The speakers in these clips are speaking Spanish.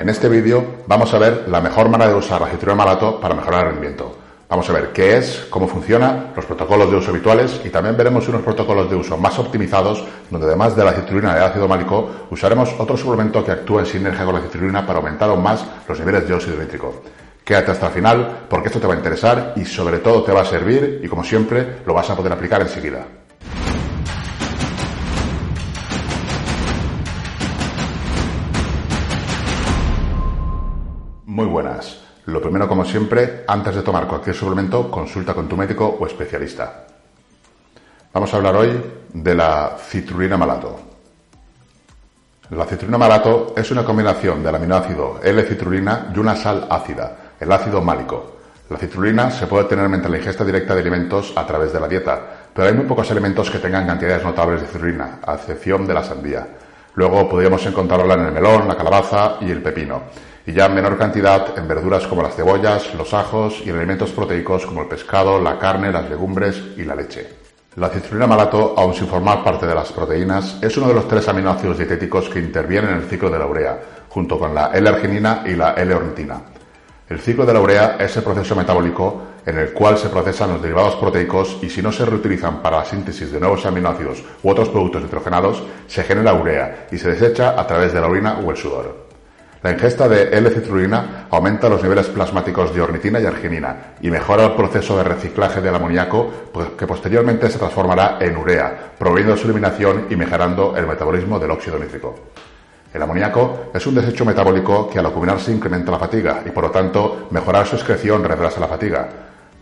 En este vídeo vamos a ver la mejor manera de usar la citrulina malato para mejorar el rendimiento. Vamos a ver qué es, cómo funciona, los protocolos de uso habituales y también veremos unos protocolos de uso más optimizados donde además de la citrulina y ácido málico usaremos otro suplemento que actúa en sinergia con la citrulina para aumentar aún más los niveles de óxido nítrico. Quédate hasta el final porque esto te va a interesar y sobre todo te va a servir y como siempre lo vas a poder aplicar enseguida. Muy buenas. Lo primero, como siempre, antes de tomar cualquier suplemento, consulta con tu médico o especialista. Vamos a hablar hoy de la citrulina malato. La citrulina malato es una combinación del aminoácido L-citrulina y una sal ácida, el ácido málico. La citrulina se puede tener mediante la ingesta directa de alimentos a través de la dieta, pero hay muy pocos alimentos que tengan cantidades notables de citrulina, a excepción de la sandía. Luego podríamos encontrarla en el melón, la calabaza y el pepino, y ya en menor cantidad en verduras como las cebollas, los ajos y en alimentos proteicos como el pescado, la carne, las legumbres y la leche. La citrulina malato, aun sin formar parte de las proteínas, es uno de los tres aminoácidos dietéticos que intervienen en el ciclo de la urea, junto con la L-arginina y la L-ornitina. El ciclo de la urea es el proceso metabólico en el cual se procesan los derivados proteicos y si no se reutilizan para la síntesis de nuevos aminoácidos u otros productos nitrogenados, se genera urea y se desecha a través de la orina o el sudor. La ingesta de L-citrulina aumenta los niveles plasmáticos de ornitina y arginina y mejora el proceso de reciclaje del amoníaco pues, que posteriormente se transformará en urea, proveyendo su eliminación y mejorando el metabolismo del óxido nítrico. El amoníaco es un desecho metabólico que al acumularse incrementa la fatiga y por lo tanto mejorar su excreción retrasa la fatiga.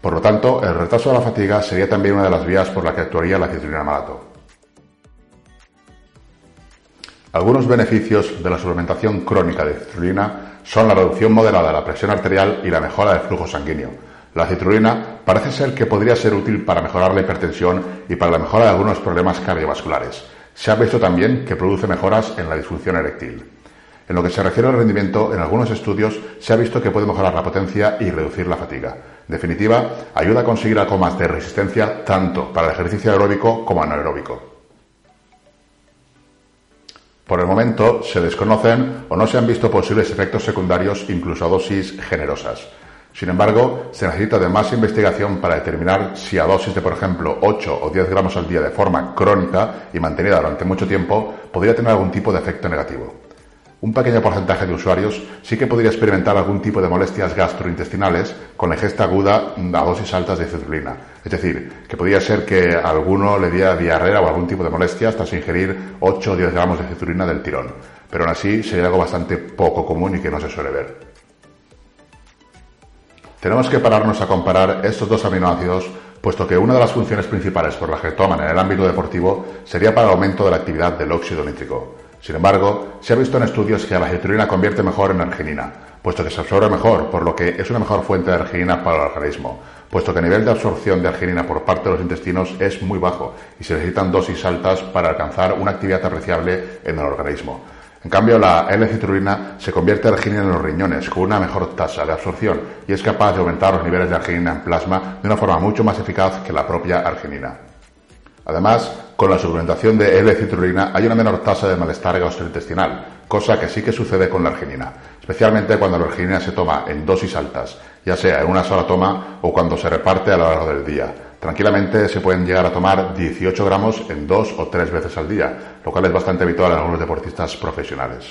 Por lo tanto, el retraso de la fatiga sería también una de las vías por la que actuaría la citrulina malato. Algunos beneficios de la suplementación crónica de citrulina son la reducción moderada de la presión arterial y la mejora del flujo sanguíneo. La citrulina parece ser que podría ser útil para mejorar la hipertensión y para la mejora de algunos problemas cardiovasculares. Se ha visto también que produce mejoras en la disfunción eréctil. En lo que se refiere al rendimiento, en algunos estudios se ha visto que puede mejorar la potencia y reducir la fatiga. En definitiva, ayuda a conseguir algo de resistencia tanto para el ejercicio aeróbico como anaeróbico. Por el momento se desconocen o no se han visto posibles efectos secundarios incluso a dosis generosas. Sin embargo, se necesita de más investigación para determinar si a dosis de, por ejemplo, 8 o 10 gramos al día de forma crónica y mantenida durante mucho tiempo, podría tener algún tipo de efecto negativo. Un pequeño porcentaje de usuarios sí que podría experimentar algún tipo de molestias gastrointestinales con la ingesta aguda a dosis altas de citrulina. Es decir, que podría ser que alguno le diera diarrea o algún tipo de molestias tras ingerir 8 o 10 gramos de citrulina del tirón. Pero aún así sería algo bastante poco común y que no se suele ver. Tenemos que pararnos a comparar estos dos aminoácidos, puesto que una de las funciones principales por las que toman en el ámbito deportivo sería para el aumento de la actividad del óxido nítrico. Sin embargo, se ha visto en estudios que la citrulina convierte mejor en arginina, puesto que se absorbe mejor, por lo que es una mejor fuente de arginina para el organismo, puesto que el nivel de absorción de arginina por parte de los intestinos es muy bajo y se necesitan dosis altas para alcanzar una actividad apreciable en el organismo. En cambio, la L-citrulina se convierte en arginina en los riñones con una mejor tasa de absorción y es capaz de aumentar los niveles de arginina en plasma de una forma mucho más eficaz que la propia arginina. Además, con la suplementación de L-citrulina hay una menor tasa de malestar gastrointestinal, cosa que sí que sucede con la arginina, especialmente cuando la arginina se toma en dosis altas, ya sea en una sola toma o cuando se reparte a lo largo del día. Tranquilamente se pueden llegar a tomar 18 gramos en dos o tres veces al día, lo cual es bastante habitual en algunos deportistas profesionales.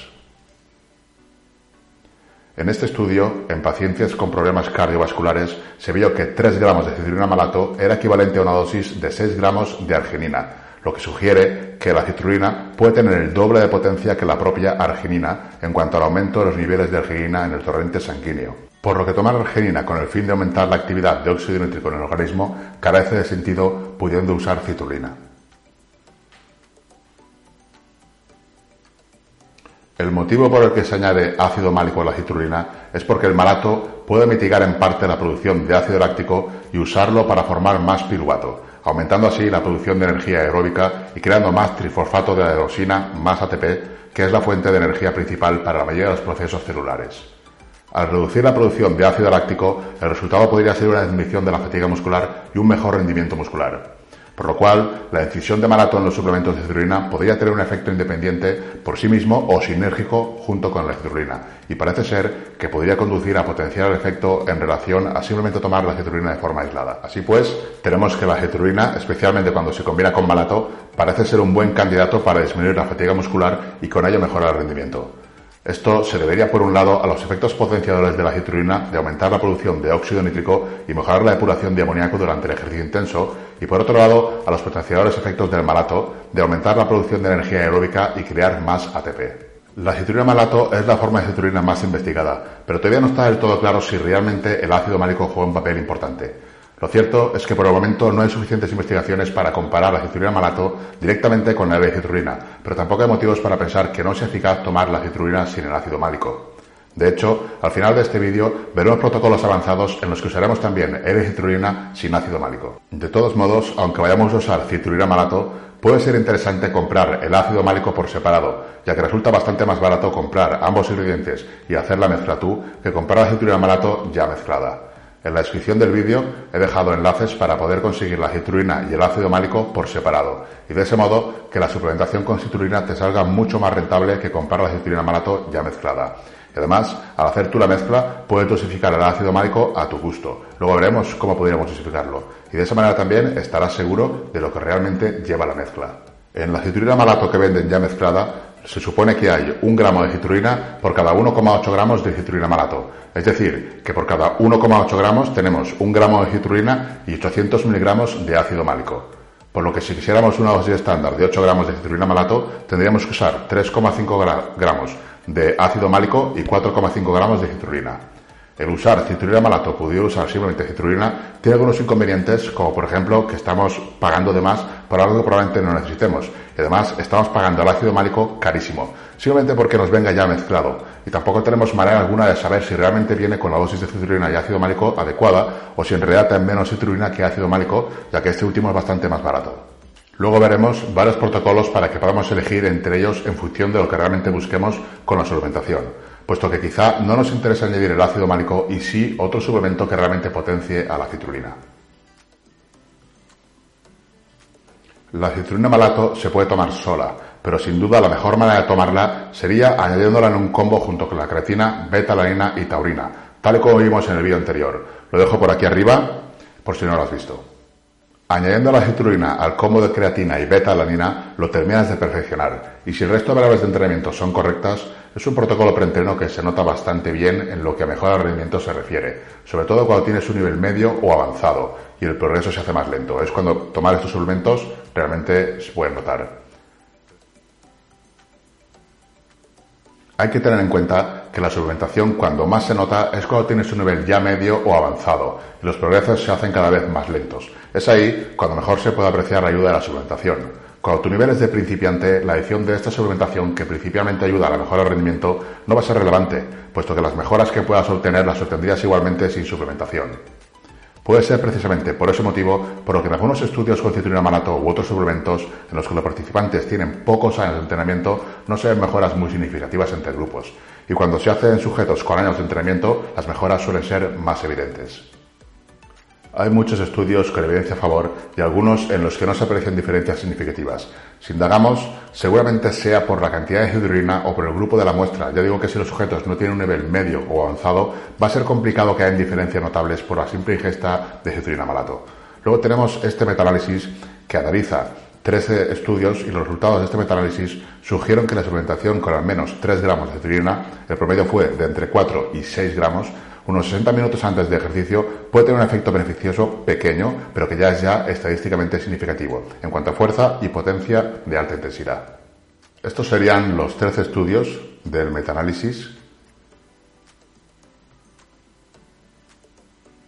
En este estudio, en pacientes con problemas cardiovasculares, se vio que 3 gramos de citrulina malato era equivalente a una dosis de 6 gramos de arginina, lo que sugiere que la citrulina puede tener el doble de potencia que la propia arginina en cuanto al aumento de los niveles de arginina en el torrente sanguíneo por lo que tomar arginina con el fin de aumentar la actividad de óxido nítrico en el organismo carece de sentido pudiendo usar citrulina. El motivo por el que se añade ácido málico a la citrulina es porque el malato puede mitigar en parte la producción de ácido láctico y usarlo para formar más piruvato, aumentando así la producción de energía aeróbica y creando más trifosfato de aerosina, más ATP, que es la fuente de energía principal para la mayoría de los procesos celulares. Al reducir la producción de ácido láctico, el resultado podría ser una disminución de la fatiga muscular y un mejor rendimiento muscular. Por lo cual la incisión de malato en los suplementos de citrulina podría tener un efecto independiente por sí mismo o sinérgico junto con la citrulina, y parece ser que podría conducir a potenciar el efecto en relación a simplemente tomar la citrulina de forma aislada. Así pues, tenemos que la citrulina, especialmente cuando se combina con malato, parece ser un buen candidato para disminuir la fatiga muscular y con ello mejorar el rendimiento. Esto se debería, por un lado, a los efectos potenciadores de la citrulina de aumentar la producción de óxido nítrico y mejorar la depuración de amoníaco durante el ejercicio intenso, y por otro lado, a los potenciadores efectos del malato de aumentar la producción de energía aeróbica y crear más ATP. La citrulina malato es la forma de citrulina más investigada, pero todavía no está del todo claro si realmente el ácido málico juega un papel importante. Lo cierto es que por el momento no hay suficientes investigaciones para comparar la citrulina malato directamente con la L-citrulina, pero tampoco hay motivos para pensar que no sea eficaz tomar la citrulina sin el ácido málico. De hecho, al final de este vídeo veremos protocolos avanzados en los que usaremos también L-citrulina sin ácido málico. De todos modos, aunque vayamos a usar citrulina malato, puede ser interesante comprar el ácido málico por separado, ya que resulta bastante más barato comprar ambos ingredientes y hacer la mezcla tú que comprar la citrulina malato ya mezclada. En la descripción del vídeo he dejado enlaces para poder conseguir la citrulina y el ácido málico por separado y de ese modo que la suplementación con citrulina te salga mucho más rentable que comprar la citrulina malato ya mezclada. Además, al hacer tú la mezcla, puedes dosificar el ácido málico a tu gusto. Luego veremos cómo podríamos dosificarlo. Y de esa manera también estarás seguro de lo que realmente lleva la mezcla. En la citrulina malato que venden ya mezclada, se supone que hay un gramo de citrulina por cada 1,8 gramos de citrulina malato. Es decir, que por cada 1,8 gramos tenemos un gramo de citrulina y 800 miligramos de ácido málico. Por lo que si quisiéramos una dosis estándar de 8 gramos de citrulina malato, tendríamos que usar 3,5 gramos de ácido málico y 4,5 gramos de citrulina. El usar citrulina malato pudiera usar simplemente citrulina tiene algunos inconvenientes, como por ejemplo que estamos pagando de más por algo que probablemente no necesitemos. Y además estamos pagando el ácido málico carísimo, simplemente porque nos venga ya mezclado. Y tampoco tenemos manera alguna de saber si realmente viene con la dosis de citrulina y ácido málico adecuada o si en realidad tiene menos citrulina que ácido málico, ya que este último es bastante más barato. Luego veremos varios protocolos para que podamos elegir entre ellos en función de lo que realmente busquemos con la suplementación puesto que quizá no nos interesa añadir el ácido málico y sí otro suplemento que realmente potencie a la citrulina. La citrulina malato se puede tomar sola, pero sin duda la mejor manera de tomarla sería añadiéndola en un combo junto con la creatina, beta-alanina y taurina, tal y como vimos en el vídeo anterior. Lo dejo por aquí arriba por si no lo has visto. Añadiendo la citrulina al combo de creatina y beta-alanina lo terminas de perfeccionar y si el resto de variables de entrenamiento son correctas, es un protocolo preentreno que se nota bastante bien en lo que a mejora de rendimiento se refiere, sobre todo cuando tienes un nivel medio o avanzado y el progreso se hace más lento. Es cuando tomar estos suplementos realmente se puede notar. Hay que tener en cuenta que la suplementación cuando más se nota es cuando tienes un nivel ya medio o avanzado y los progresos se hacen cada vez más lentos. Es ahí cuando mejor se puede apreciar la ayuda de la suplementación. Cuando tu nivel es de principiante, la adición de esta suplementación, que principalmente ayuda a la mejora del rendimiento, no va a ser relevante, puesto que las mejoras que puedas obtener las obtendrías igualmente sin suplementación. Puede ser precisamente por ese motivo por lo que en algunos estudios con citrulina malato u otros suplementos en los que los participantes tienen pocos años de entrenamiento no se ven mejoras muy significativas entre grupos, y cuando se hace en sujetos con años de entrenamiento las mejoras suelen ser más evidentes. Hay muchos estudios con evidencia a favor y algunos en los que no se aprecian diferencias significativas. Si indagamos, seguramente sea por la cantidad de citrulina o por el grupo de la muestra. Ya digo que si los sujetos no tienen un nivel medio o avanzado, va a ser complicado que haya diferencias notables por la simple ingesta de citrulina malato. Luego tenemos este metaanálisis que analiza 13 estudios y los resultados de este metaanálisis sugieren que la suplementación con al menos 3 gramos de citrulina, el promedio fue de entre 4 y 6 gramos, unos 60 minutos antes de ejercicio puede tener un efecto beneficioso pequeño, pero que ya es ya estadísticamente significativo en cuanto a fuerza y potencia de alta intensidad. Estos serían los 13 estudios del metaanálisis.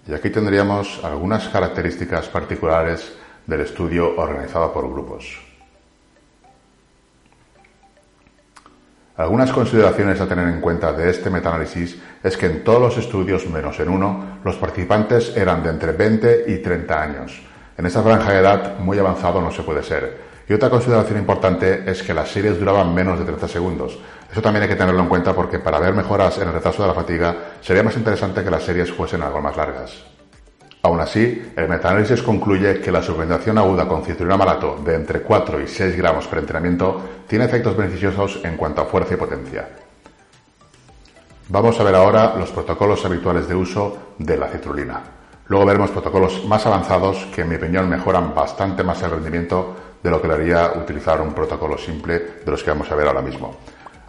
Y aquí tendríamos algunas características particulares del estudio organizado por grupos. Algunas consideraciones a tener en cuenta de este metaanálisis es que en todos los estudios, menos en uno, los participantes eran de entre 20 y 30 años. En esta franja de edad muy avanzado no se puede ser. Y otra consideración importante es que las series duraban menos de 30 segundos. Eso también hay que tenerlo en cuenta porque para ver mejoras en el retraso de la fatiga sería más interesante que las series fuesen algo más largas. Aún así, el metaanálisis concluye que la suplementación aguda con citrulina malato de entre 4 y 6 gramos por entrenamiento tiene efectos beneficiosos en cuanto a fuerza y potencia. Vamos a ver ahora los protocolos habituales de uso de la citrulina. Luego veremos protocolos más avanzados que en mi opinión mejoran bastante más el rendimiento de lo que le haría utilizar un protocolo simple de los que vamos a ver ahora mismo.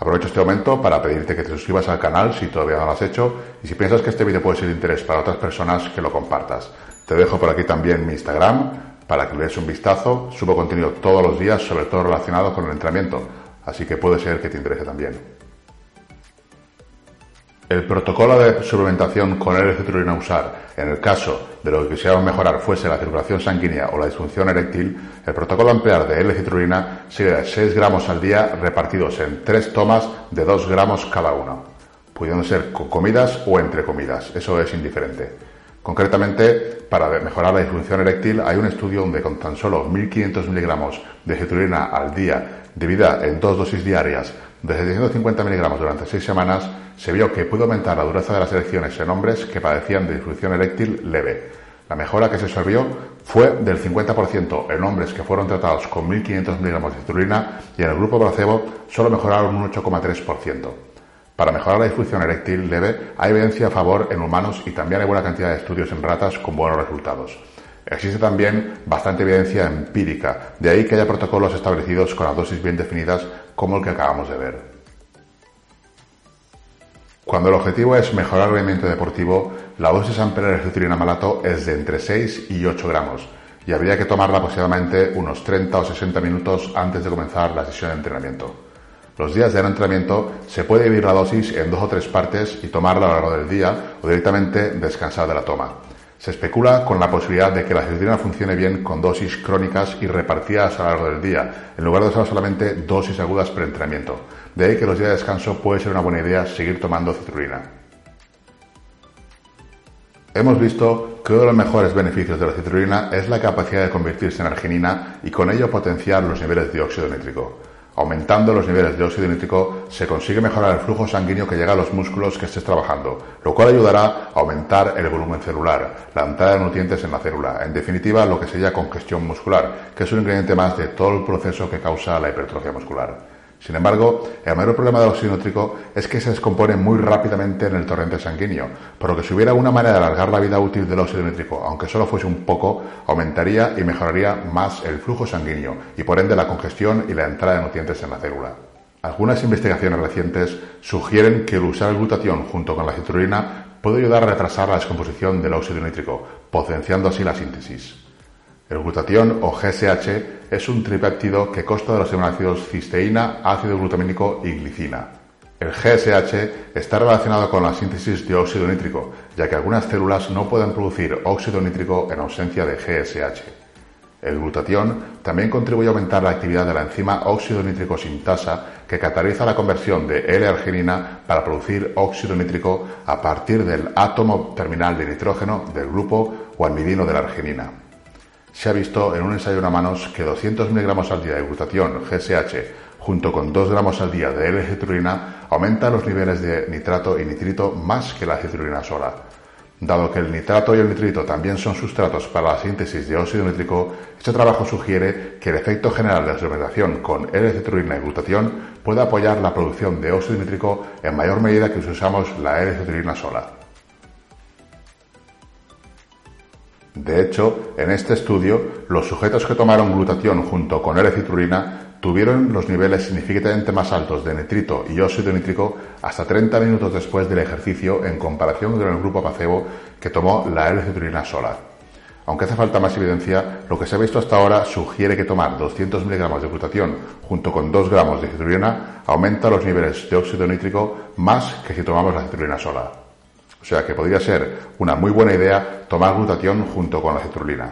Aprovecho este momento para pedirte que te suscribas al canal si todavía no lo has hecho y si piensas que este vídeo puede ser de interés para otras personas, que lo compartas. Te dejo por aquí también mi Instagram para que le des un vistazo. Subo contenido todos los días, sobre todo relacionado con el entrenamiento, así que puede ser que te interese también. El protocolo de suplementación con L-citrulina usar en el caso de lo que quisiéramos mejorar fuese la circulación sanguínea o la disfunción eréctil, el protocolo a emplear de L-citrulina sería de 6 gramos al día repartidos en 3 tomas de 2 gramos cada uno, pudiendo ser con comidas o entre comidas, eso es indiferente. Concretamente, para mejorar la disfunción eréctil hay un estudio donde con tan solo 1.500 miligramos de citrulina al día, dividida en dos dosis diarias de 750 miligramos durante 6 semanas, se vio que pudo aumentar la dureza de las erecciones en hombres que padecían de disfunción eréctil leve. La mejora que se observó fue del 50% en hombres que fueron tratados con 1.500 miligramos de citrulina y en el grupo placebo solo mejoraron un 8,3%. Para mejorar la disfunción eréctil leve hay evidencia a favor en humanos y también hay buena cantidad de estudios en ratas con buenos resultados. Existe también bastante evidencia empírica, de ahí que haya protocolos establecidos con las dosis bien definidas como el que acabamos de ver. Cuando el objetivo es mejorar el rendimiento deportivo, la dosis ampliada de citrulina malato es de entre 6 y 8 gramos y habría que tomarla aproximadamente unos 30 o 60 minutos antes de comenzar la sesión de entrenamiento. Los días de entrenamiento se puede dividir la dosis en dos o tres partes y tomarla a lo largo del día o directamente descansar de la toma. Se especula con la posibilidad de que la citrulina funcione bien con dosis crónicas y repartidas a lo largo del día, en lugar de usar solamente dosis agudas pre-entrenamiento. De ahí que los días de descanso puede ser una buena idea seguir tomando citrulina. Hemos visto que uno de los mejores beneficios de la citrulina es la capacidad de convertirse en arginina y con ello potenciar los niveles de dióxido nítrico. Aumentando los niveles de óxido nítrico se consigue mejorar el flujo sanguíneo que llega a los músculos que estés trabajando, lo cual ayudará a aumentar el volumen celular, la entrada de nutrientes en la célula, en definitiva lo que sería congestión muscular, que es un ingrediente más de todo el proceso que causa la hipertrofia muscular. Sin embargo, el mayor problema del óxido nítrico es que se descompone muy rápidamente en el torrente sanguíneo, por lo que si hubiera una manera de alargar la vida útil del óxido nítrico, aunque solo fuese un poco, aumentaría y mejoraría más el flujo sanguíneo y por ende la congestión y la entrada de nutrientes en la célula. Algunas investigaciones recientes sugieren que el usar el glutatión junto con la citrulina puede ayudar a retrasar la descomposición del óxido nítrico, potenciando así la síntesis. El glutatión o GSH es un tripéptido que consta de los aminoácidos cisteína, ácido glutamínico y glicina. El GSH está relacionado con la síntesis de óxido nítrico, ya que algunas células no pueden producir óxido nítrico en ausencia de GSH. El glutatión también contribuye a aumentar la actividad de la enzima óxido nítrico sintasa que cataliza la conversión de L-arginina para producir óxido nítrico a partir del átomo terminal de nitrógeno del grupo o almidino de la arginina se ha visto en un ensayo en manos que 200 miligramos al día de glutatión GSH junto con 2 gramos al día de L-citrulina aumenta los niveles de nitrato y nitrito más que la citrulina sola. Dado que el nitrato y el nitrito también son sustratos para la síntesis de óxido nítrico, este trabajo sugiere que el efecto general de la suplementación con L-citrulina y glutatión puede apoyar la producción de óxido nítrico en mayor medida que si usamos la L-citrulina sola. De hecho, en este estudio, los sujetos que tomaron glutatión junto con L-citrulina tuvieron los niveles significativamente más altos de nitrito y óxido nítrico hasta 30 minutos después del ejercicio en comparación con el grupo placebo que tomó la L-citrulina sola. Aunque hace falta más evidencia, lo que se ha visto hasta ahora sugiere que tomar 200 miligramos de glutatión junto con 2 gramos de citrulina aumenta los niveles de óxido nítrico más que si tomamos la citrulina sola. O sea que podría ser una muy buena idea tomar glutatión junto con la citrulina.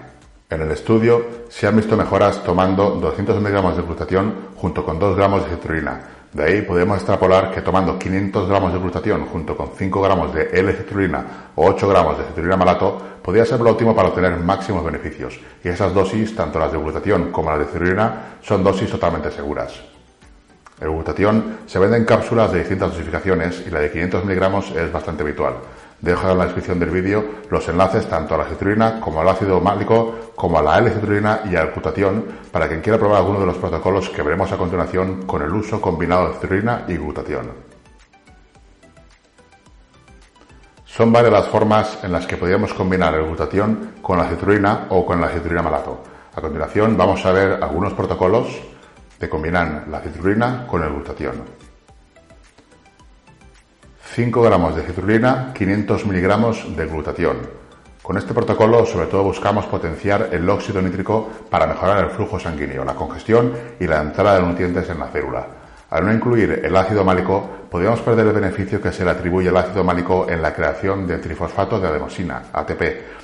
En el estudio se han visto mejoras tomando 200 miligramos de glutatión junto con 2 gramos de citrulina. De ahí podemos extrapolar que tomando 500 gramos de glutatión junto con 5 gramos de L-citrulina o 8 gramos de citrulina malato podría ser lo óptimo para obtener máximos beneficios. Y esas dosis, tanto las de glutatión como las de citrulina, son dosis totalmente seguras. El glutatión se vende en cápsulas de distintas dosificaciones y la de 500 miligramos es bastante habitual. Dejo en la descripción del vídeo los enlaces tanto a la citrulina como al ácido málico, como a la L-citrulina y al glutatión para quien quiera probar alguno de los protocolos que veremos a continuación con el uso combinado de citrulina y glutatión. Son varias las formas en las que podríamos combinar el glutatión con la citrulina o con la citrulina malato. A continuación vamos a ver algunos protocolos que combinan la citrulina con el glutatión. 5 gramos de citrulina, 500 miligramos de glutatión. Con este protocolo sobre todo buscamos potenciar el óxido nítrico para mejorar el flujo sanguíneo, la congestión y la entrada de nutrientes en la célula. Al no incluir el ácido málico, podríamos perder el beneficio que se le atribuye al ácido málico en la creación del trifosfato de adenosina, ATP.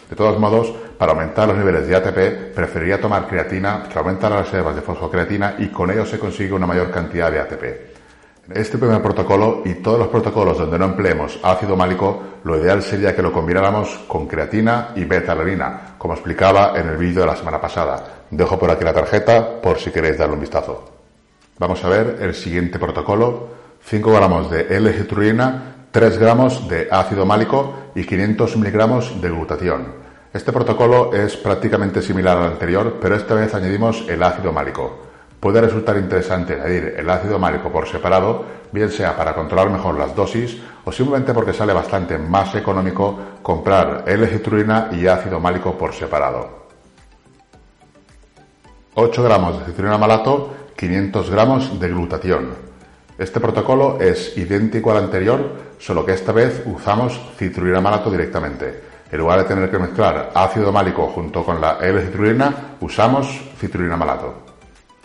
De todos modos, para aumentar los niveles de ATP, preferiría tomar creatina que aumenta las reservas de fosfocreatina y con ello se consigue una mayor cantidad de ATP. Este primer protocolo y todos los protocolos donde no empleemos ácido málico, lo ideal sería que lo combináramos con creatina y beta-alanina, como explicaba en el vídeo de la semana pasada. Dejo por aquí la tarjeta por si queréis darle un vistazo. Vamos a ver el siguiente protocolo. 5 gramos de L-citrulina, 3 gramos de ácido málico y 500 miligramos de glutatión. Este protocolo es prácticamente similar al anterior, pero esta vez añadimos el ácido málico puede resultar interesante añadir el ácido málico por separado, bien sea para controlar mejor las dosis o simplemente porque sale bastante más económico comprar L-citrulina y ácido málico por separado. 8 gramos de citrulina malato, 500 gramos de glutatión. Este protocolo es idéntico al anterior, solo que esta vez usamos citrulina malato directamente. En lugar de tener que mezclar ácido málico junto con la L-citrulina, usamos citrulina malato.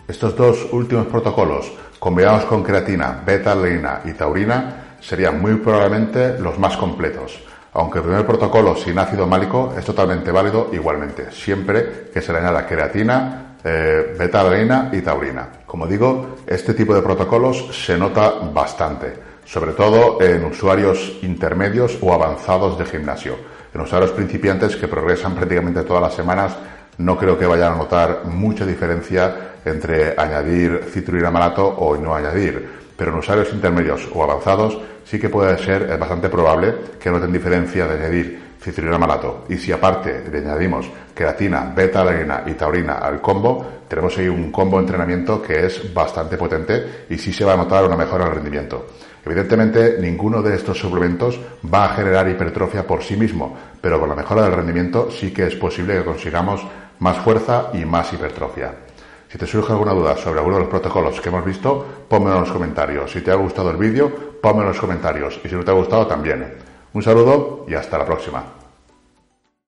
Estos dos últimos protocolos, combinados con creatina, beta-alanina y taurina, serían muy probablemente los más completos, aunque el primer protocolo sin ácido málico es totalmente válido igualmente, siempre que se le añada creatina, eh, beta-alanina y taurina. Como digo, este tipo de protocolos se nota bastante, sobre todo en usuarios intermedios o avanzados de gimnasio, en usuarios principiantes que progresan prácticamente todas las semanas no creo que vayan a notar mucha diferencia entre añadir citrulina malato o no añadir. Pero en usuarios intermedios o avanzados sí que puede ser bastante probable que noten diferencia de añadir citrulina malato. Y si aparte le añadimos creatina, beta-alanina y taurina al combo, tenemos ahí un combo de entrenamiento que es bastante potente y sí se va a notar una mejora en el rendimiento. Evidentemente, ninguno de estos suplementos va a generar hipertrofia por sí mismo, pero con la mejora del rendimiento sí que es posible que consigamos más fuerza y más hipertrofia. Si te surge alguna duda sobre alguno de los protocolos que hemos visto, pónmelo en los comentarios. Si te ha gustado el vídeo, pónmelo en los comentarios. Y si no te ha gustado, también. Un saludo y hasta la próxima.